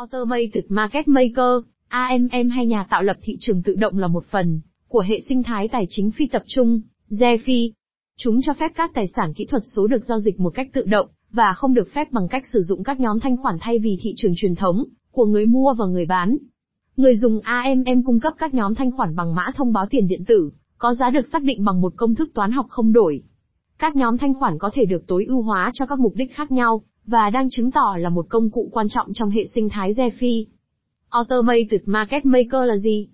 Automated Market Maker, AMM hay nhà tạo lập thị trường tự động là một phần của hệ sinh thái tài chính phi tập trung, DeFi. Chúng cho phép các tài sản kỹ thuật số được giao dịch một cách tự động và không được phép bằng cách sử dụng các nhóm thanh khoản thay vì thị trường truyền thống của người mua và người bán. Người dùng AMM cung cấp các nhóm thanh khoản bằng mã thông báo tiền điện tử, có giá được xác định bằng một công thức toán học không đổi. Các nhóm thanh khoản có thể được tối ưu hóa cho các mục đích khác nhau, và đang chứng tỏ là một công cụ quan trọng trong hệ sinh thái DeFi. Automated Market Maker là gì?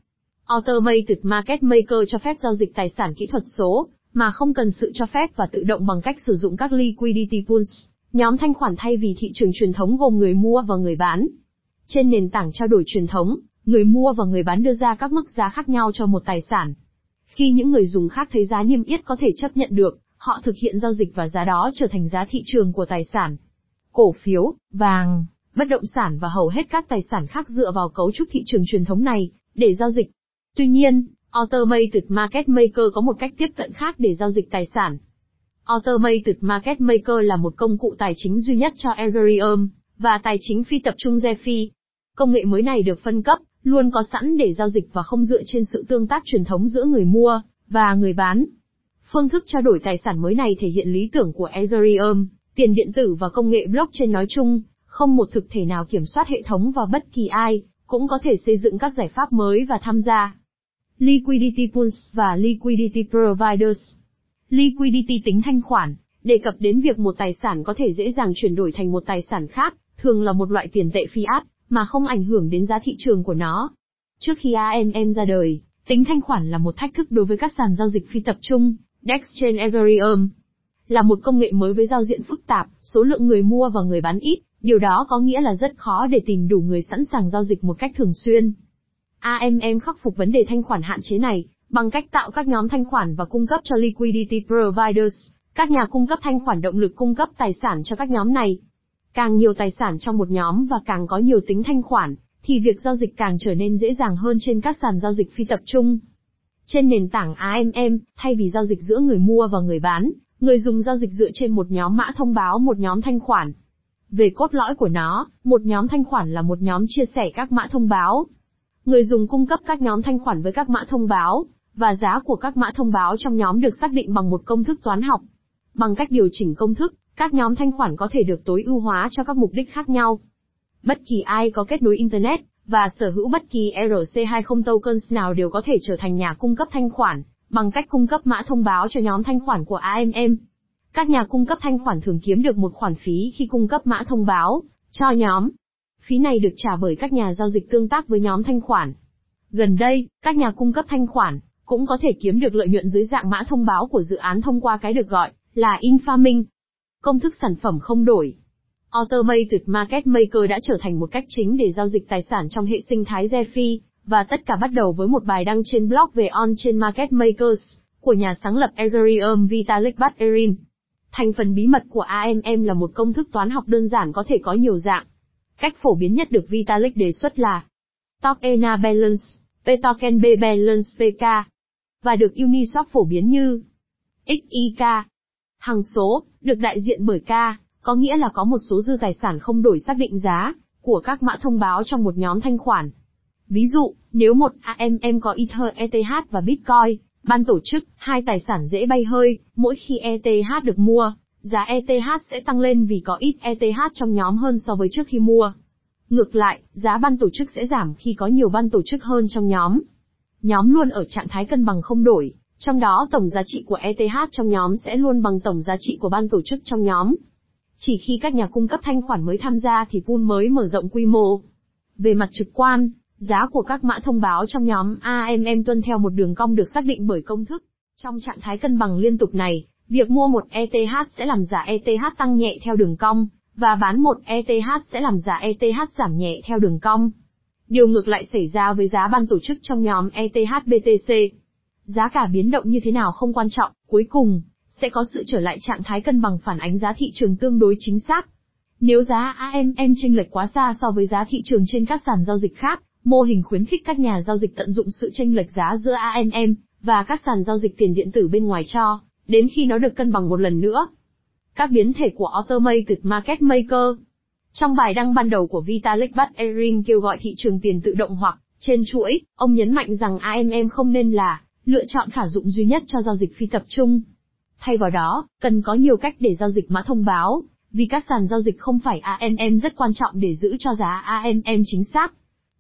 Automated Market Maker cho phép giao dịch tài sản kỹ thuật số, mà không cần sự cho phép và tự động bằng cách sử dụng các liquidity pools, nhóm thanh khoản thay vì thị trường truyền thống gồm người mua và người bán. Trên nền tảng trao đổi truyền thống, người mua và người bán đưa ra các mức giá khác nhau cho một tài sản. Khi những người dùng khác thấy giá niêm yết có thể chấp nhận được, họ thực hiện giao dịch và giá đó trở thành giá thị trường của tài sản. Cổ phiếu, vàng, bất động sản và hầu hết các tài sản khác dựa vào cấu trúc thị trường truyền thống này để giao dịch. Tuy nhiên, Automated Market Maker có một cách tiếp cận khác để giao dịch tài sản. Automated Market Maker là một công cụ tài chính duy nhất cho Ethereum và tài chính phi tập trung DeFi. Công nghệ mới này được phân cấp, luôn có sẵn để giao dịch và không dựa trên sự tương tác truyền thống giữa người mua và người bán. Phương thức trao đổi tài sản mới này thể hiện lý tưởng của Ethereum, tiền điện tử và công nghệ blockchain nói chung, không một thực thể nào kiểm soát hệ thống và bất kỳ ai cũng có thể xây dựng các giải pháp mới và tham gia. Liquidity pools và liquidity providers. Liquidity tính thanh khoản, đề cập đến việc một tài sản có thể dễ dàng chuyển đổi thành một tài sản khác, thường là một loại tiền tệ fiat, mà không ảnh hưởng đến giá thị trường của nó. Trước khi AMM ra đời, tính thanh khoản là một thách thức đối với các sàn giao dịch phi tập trung, DEX trên Ethereum. Là một công nghệ mới với giao diện phức tạp, số lượng người mua và người bán ít, điều đó có nghĩa là rất khó để tìm đủ người sẵn sàng giao dịch một cách thường xuyên. AMM khắc phục vấn đề thanh khoản hạn chế này, bằng cách tạo các nhóm thanh khoản và cung cấp cho liquidity providers, các nhà cung cấp thanh khoản động lực cung cấp tài sản cho các nhóm này. Càng nhiều tài sản trong một nhóm và càng có nhiều tính thanh khoản, thì việc giao dịch càng trở nên dễ dàng hơn trên các sàn giao dịch phi tập trung. Trên nền tảng AMM, thay vì giao dịch giữa người mua và người bán, người dùng giao dịch dựa trên một nhóm mã thông báo một nhóm thanh khoản. Về cốt lõi của nó, một nhóm thanh khoản là một nhóm chia sẻ các mã thông báo. Người dùng cung cấp các nhóm thanh khoản với các mã thông báo, và giá của các mã thông báo trong nhóm được xác định bằng một công thức toán học. Bằng cách điều chỉnh công thức, các nhóm thanh khoản có thể được tối ưu hóa cho các mục đích khác nhau. Bất kỳ ai có kết nối Internet, và sở hữu bất kỳ ERC20 tokens nào đều có thể trở thành nhà cung cấp thanh khoản, bằng cách cung cấp mã thông báo cho nhóm thanh khoản của AMM. Các nhà cung cấp thanh khoản thường kiếm được một khoản phí khi cung cấp mã thông báo cho nhóm. Phí này được trả bởi các nhà giao dịch tương tác với nhóm thanh khoản. Gần đây, các nhà cung cấp thanh khoản cũng có thể kiếm được lợi nhuận dưới dạng mã thông báo của dự án thông qua cái được gọi là infaming. Công thức sản phẩm không đổi. Automated Market Maker đã trở thành một cách chính để giao dịch tài sản trong hệ sinh thái DeFi, và tất cả bắt đầu với một bài đăng trên blog về On-Chain Market Makers, của nhà sáng lập Ethereum Vitalik Buterin. Thành phần bí mật của AMM là một công thức toán học đơn giản có thể có nhiều dạng. Cách phổ biến nhất được Vitalik đề xuất là Token A Balance, P Token B Balance PK, và được Uniswap phổ biến như XIK. Hằng số, được đại diện bởi K, có nghĩa là có một số dư tài sản không đổi xác định giá, của các mã thông báo trong một nhóm thanh khoản. Ví dụ, nếu một AMM có Ether ETH và Bitcoin, ban tổ chức, hai tài sản dễ bay hơi, mỗi khi ETH được mua, giá ETH sẽ tăng lên vì có ít ETH trong nhóm hơn so với trước khi mua. Ngược lại, giá ban tổ chức sẽ giảm khi có nhiều ban tổ chức hơn trong nhóm. Nhóm luôn ở trạng thái cân bằng không đổi, trong đó tổng giá trị của ETH trong nhóm sẽ luôn bằng tổng giá trị của ban tổ chức trong nhóm. Chỉ khi các nhà cung cấp thanh khoản mới tham gia thì pool mới mở rộng quy mô. Về mặt trực quan, giá của các mã thông báo trong nhóm AMM tuân theo một đường cong được xác định bởi công thức. Trong trạng thái cân bằng liên tục này, việc mua một ETH sẽ làm giá ETH tăng nhẹ theo đường cong, và bán một ETH sẽ làm giá ETH giảm nhẹ theo đường cong. Điều ngược lại xảy ra với giá ban tổ chức trong nhóm ETH BTC. Giá cả biến động như thế nào không quan trọng, cuối cùng, sẽ có sự trở lại trạng thái cân bằng phản ánh giá thị trường tương đối chính xác. Nếu giá AMM chênh lệch quá xa so với giá thị trường trên các sàn giao dịch khác, mô hình khuyến khích các nhà giao dịch tận dụng sự chênh lệch giá giữa AMM và các sàn giao dịch tiền điện tử bên ngoài cho, đến khi nó được cân bằng một lần nữa. Các biến thể của Automated Market Maker Trong bài đăng ban đầu của Vitalik Buterin kêu gọi thị trường tiền tự động hoặc trên chuỗi, ông nhấn mạnh rằng AMM không nên là lựa chọn khả dụng duy nhất cho giao dịch phi tập trung. Thay vào đó, cần có nhiều cách để giao dịch mã thông báo, vì các sàn giao dịch không phải AMM rất quan trọng để giữ cho giá AMM chính xác.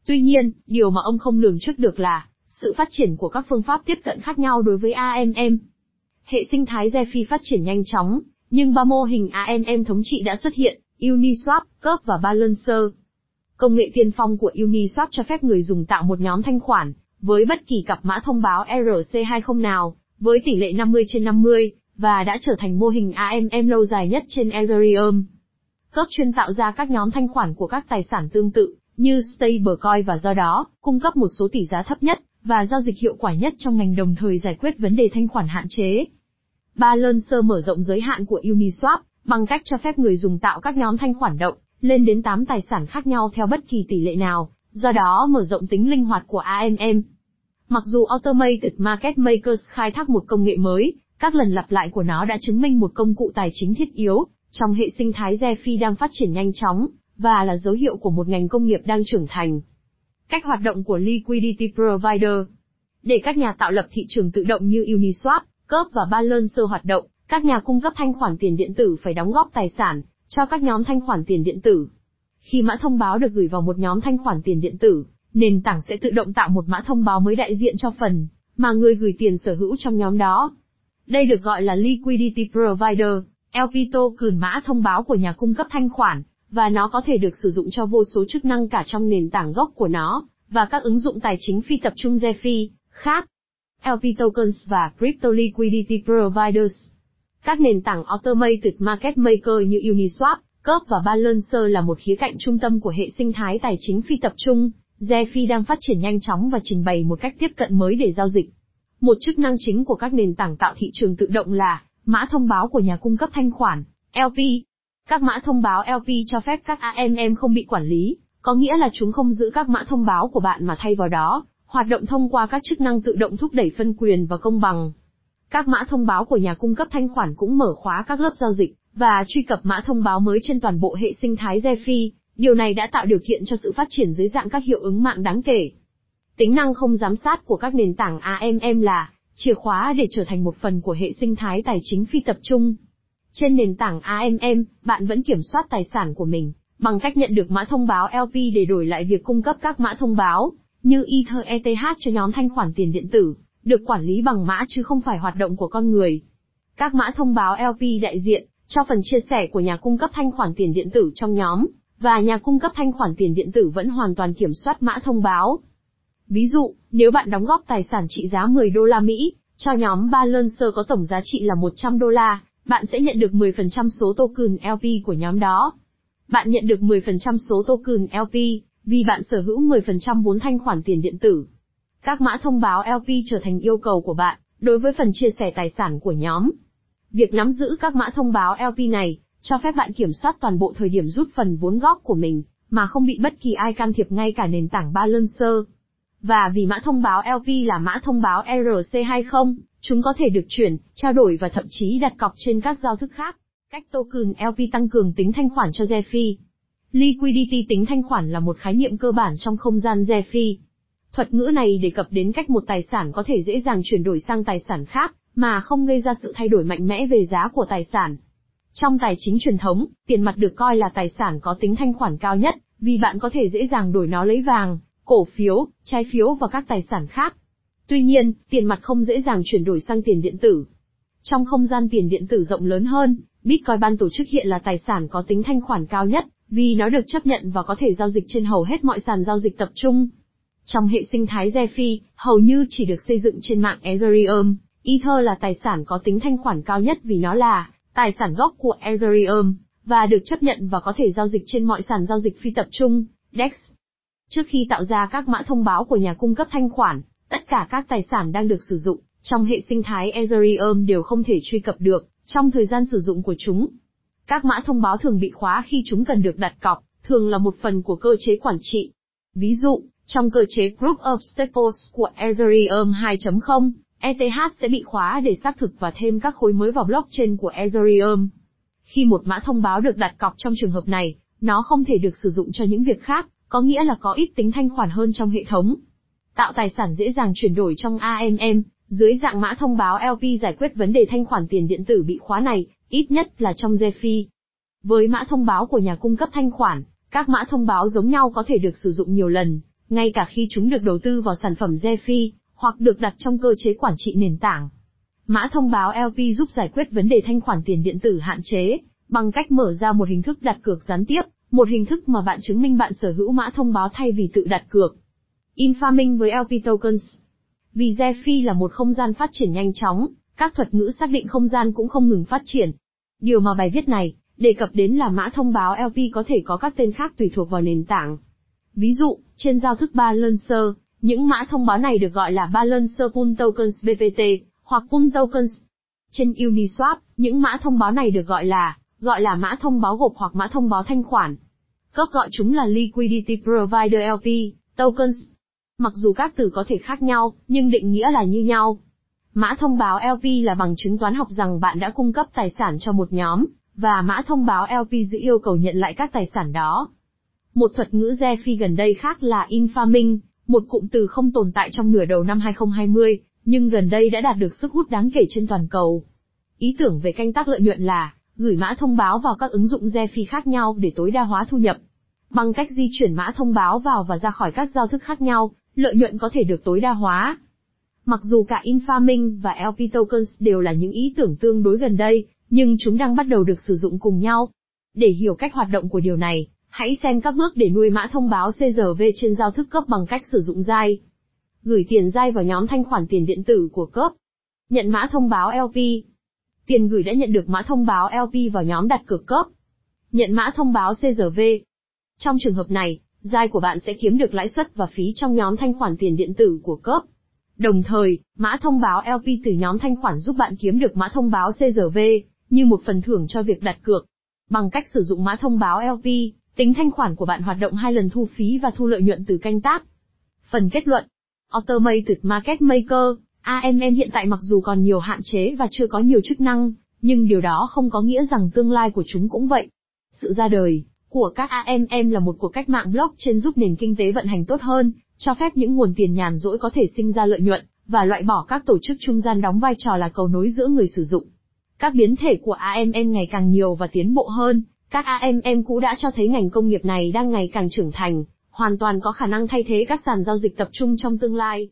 Tuy nhiên, điều mà ông không lường trước được là sự phát triển của các phương pháp tiếp cận khác nhau đối với AMM. Hệ sinh thái DeFi phát triển nhanh chóng, nhưng ba mô hình AMM thống trị đã xuất hiện, Uniswap, Curve và Balancer. Công nghệ tiên phong của Uniswap cho phép người dùng tạo một nhóm thanh khoản, với bất kỳ cặp mã thông báo ERC20 nào, với tỷ lệ 50 trên 50, và đã trở thành mô hình AMM lâu dài nhất trên Ethereum. Curve chuyên tạo ra các nhóm thanh khoản của các tài sản tương tự, như stablecoin và do đó, cung cấp một số tỷ giá thấp nhất, và giao dịch hiệu quả nhất trong ngành đồng thời giải quyết vấn đề thanh khoản hạn chế. Balancer mở rộng giới hạn của Uniswap, bằng cách cho phép người dùng tạo các nhóm thanh khoản động, lên đến 8 tài sản khác nhau theo bất kỳ tỷ lệ nào, do đó mở rộng tính linh hoạt của AMM. Mặc dù Automated Market Makers khai thác một công nghệ mới, các lần lặp lại của nó đã chứng minh một công cụ tài chính thiết yếu, trong hệ sinh thái DeFi đang phát triển nhanh chóng, và là dấu hiệu của một ngành công nghiệp đang trưởng thành. Cách hoạt động của Liquidity Provider Để các nhà tạo lập thị trường tự động như Uniswap, Curve và Balancer hoạt động, các nhà cung cấp thanh khoản tiền điện tử phải đóng góp tài sản cho các nhóm thanh khoản tiền điện tử. Khi mã thông báo được gửi vào một nhóm thanh khoản tiền điện tử, nền tảng sẽ tự động tạo một mã thông báo mới đại diện cho phần mà người gửi tiền sở hữu trong nhóm đó. Đây được gọi là Liquidity Provider, LP token mã thông báo của nhà cung cấp thanh khoản, và nó có thể được sử dụng cho vô số chức năng cả trong nền tảng gốc của nó, và các ứng dụng tài chính phi tập trung DeFi khác. LP tokens và Crypto Liquidity Providers. Các nền tảng Automated Market Maker như Uniswap, Curve và Balancer là một khía cạnh trung tâm của hệ sinh thái tài chính phi tập trung. DeFi đang phát triển nhanh chóng và trình bày một cách tiếp cận mới để giao dịch. Một chức năng chính của các nền tảng tạo thị trường tự động là mã thông báo của nhà cung cấp thanh khoản, LP. Các mã thông báo LP cho phép các AMM không bị quản lý, có nghĩa là chúng không giữ các mã thông báo của bạn mà thay vào đó, hoạt động thông qua các chức năng tự động thúc đẩy phân quyền và công bằng. Các mã thông báo của nhà cung cấp thanh khoản cũng mở khóa các lớp giao dịch và truy cập mã thông báo mới trên toàn bộ hệ sinh thái DeFi. Điều này đã tạo điều kiện cho sự phát triển dưới dạng các hiệu ứng mạng đáng kể. Tính năng không giám sát của các nền tảng AMM là chìa khóa để trở thành một phần của hệ sinh thái tài chính phi tập trung. Trên nền tảng AMM, bạn vẫn kiểm soát tài sản của mình bằng cách nhận được mã thông báo LP để đổi lại việc cung cấp các mã thông báo như Ether ETH cho nhóm thanh khoản tiền điện tử, được quản lý bằng mã chứ không phải hoạt động của con người. Các mã thông báo LP đại diện cho phần chia sẻ của nhà cung cấp thanh khoản tiền điện tử trong nhóm, và nhà cung cấp thanh khoản tiền điện tử vẫn hoàn toàn kiểm soát mã thông báo. Ví dụ, nếu bạn đóng góp tài sản trị giá 10 đô la Mỹ, cho nhóm Balancer có tổng giá trị là 100 đô la, bạn sẽ nhận được 10% số token LP của nhóm đó. Bạn nhận được 10% số token LP, vì bạn sở hữu 10% vốn thanh khoản tiền điện tử. Các mã thông báo LP trở thành yêu cầu của bạn, đối với phần chia sẻ tài sản của nhóm. Việc nắm giữ các mã thông báo LP này, cho phép bạn kiểm soát toàn bộ thời điểm rút phần vốn góp của mình, mà không bị bất kỳ ai can thiệp ngay cả nền tảng Balancer. Và vì mã thông báo LP là mã thông báo ERC20, chúng có thể được chuyển, trao đổi và thậm chí đặt cọc trên các giao thức khác. Cách token LP tăng cường tính thanh khoản cho DeFi. Liquidity tính thanh khoản là một khái niệm cơ bản trong không gian DeFi. Thuật ngữ này đề cập đến cách một tài sản có thể dễ dàng chuyển đổi sang tài sản khác, mà không gây ra sự thay đổi mạnh mẽ về giá của tài sản. Trong tài chính truyền thống, tiền mặt được coi là tài sản có tính thanh khoản cao nhất, vì bạn có thể dễ dàng đổi nó lấy vàng, cổ phiếu, trái phiếu và các tài sản khác. Tuy nhiên, tiền mặt không dễ dàng chuyển đổi sang tiền điện tử. Trong không gian tiền điện tử rộng lớn hơn, Bitcoin ban tổ chức hiện là tài sản có tính thanh khoản cao nhất, vì nó được chấp nhận và có thể giao dịch trên hầu hết mọi sàn giao dịch tập trung. Trong hệ sinh thái DeFi, hầu như chỉ được xây dựng trên mạng Ethereum, Ether là tài sản có tính thanh khoản cao nhất vì nó là tài sản gốc của Ethereum, và được chấp nhận và có thể giao dịch trên mọi sàn giao dịch phi tập trung, DEX. Trước khi tạo ra các mã thông báo của nhà cung cấp thanh khoản, tất cả các tài sản đang được sử dụng trong hệ sinh thái Ethereum đều không thể truy cập được trong thời gian sử dụng của chúng. Các mã thông báo thường bị khóa khi chúng cần được đặt cọc, thường là một phần của cơ chế quản trị. Ví dụ, trong cơ chế Group of Staples của Ethereum 2.0, ETH sẽ bị khóa để xác thực và thêm các khối mới vào blockchain của Ethereum. Khi một mã thông báo được đặt cọc trong trường hợp này, nó không thể được sử dụng cho những việc khác, có nghĩa là có ít tính thanh khoản hơn trong hệ thống. Tạo tài sản dễ dàng chuyển đổi trong AMM, dưới dạng mã thông báo LP giải quyết vấn đề thanh khoản tiền điện tử bị khóa này, ít nhất là trong DeFi. Với mã thông báo của nhà cung cấp thanh khoản, các mã thông báo giống nhau có thể được sử dụng nhiều lần, ngay cả khi chúng được đầu tư vào sản phẩm DeFi, hoặc được đặt trong cơ chế quản trị nền tảng. Mã thông báo LP giúp giải quyết vấn đề thanh khoản tiền điện tử hạn chế, bằng cách mở ra một hình thức đặt cược gián tiếp, một hình thức mà bạn chứng minh bạn sở hữu mã thông báo thay vì tự đặt cược. Infarming với LP Tokens Vì DeFi là một không gian phát triển nhanh chóng, các thuật ngữ xác định không gian cũng không ngừng phát triển. Điều mà bài viết này, đề cập đến là mã thông báo LP có thể có các tên khác tùy thuộc vào nền tảng. Ví dụ, trên giao thức Balancer, những mã thông báo này được gọi là Balancer Pool Tokens BPT, hoặc Pool Tokens. Trên Uniswap, những mã thông báo này được gọi là, gọi là mã thông báo gộp hoặc mã thông báo thanh khoản. Cấp gọi chúng là Liquidity Provider LP, Tokens. Mặc dù các từ có thể khác nhau, nhưng định nghĩa là như nhau. Mã thông báo LP là bằng chứng toán học rằng bạn đã cung cấp tài sản cho một nhóm, và mã thông báo LP giữ yêu cầu nhận lại các tài sản đó. Một thuật ngữ DeFi gần đây khác là Infaming, một cụm từ không tồn tại trong nửa đầu năm 2020, nhưng gần đây đã đạt được sức hút đáng kể trên toàn cầu. Ý tưởng về canh tác lợi nhuận là, gửi mã thông báo vào các ứng dụng DeFi khác nhau để tối đa hóa thu nhập. Bằng cách di chuyển mã thông báo vào và ra khỏi các giao thức khác nhau, lợi nhuận có thể được tối đa hóa. Mặc dù cả Infarming và LP Tokens đều là những ý tưởng tương đối gần đây, nhưng chúng đang bắt đầu được sử dụng cùng nhau. Để hiểu cách hoạt động của điều này, hãy xem các bước để nuôi mã thông báo CRV trên giao thức cấp bằng cách sử dụng DAI. Gửi tiền DAI vào nhóm thanh khoản tiền điện tử của cấp. Nhận mã thông báo LP. Tiền gửi đã nhận được mã thông báo LP vào nhóm đặt cược cấp. Nhận mã thông báo CRV. Trong trường hợp này, giai của bạn sẽ kiếm được lãi suất và phí trong nhóm thanh khoản tiền điện tử của cấp. Đồng thời, mã thông báo LP từ nhóm thanh khoản giúp bạn kiếm được mã thông báo CRV, như một phần thưởng cho việc đặt cược. Bằng cách sử dụng mã thông báo LP, tính thanh khoản của bạn hoạt động hai lần thu phí và thu lợi nhuận từ canh tác. Phần kết luận Automated Market Maker, AMM hiện tại mặc dù còn nhiều hạn chế và chưa có nhiều chức năng, nhưng điều đó không có nghĩa rằng tương lai của chúng cũng vậy. Sự ra đời của các AMM là một cuộc cách mạng blockchain giúp nền kinh tế vận hành tốt hơn, cho phép những nguồn tiền nhàn rỗi có thể sinh ra lợi nhuận, và loại bỏ các tổ chức trung gian đóng vai trò là cầu nối giữa người sử dụng. Các biến thể của AMM ngày càng nhiều và tiến bộ hơn, các AMM cũ đã cho thấy ngành công nghiệp này đang ngày càng trưởng thành, hoàn toàn có khả năng thay thế các sàn giao dịch tập trung trong tương lai.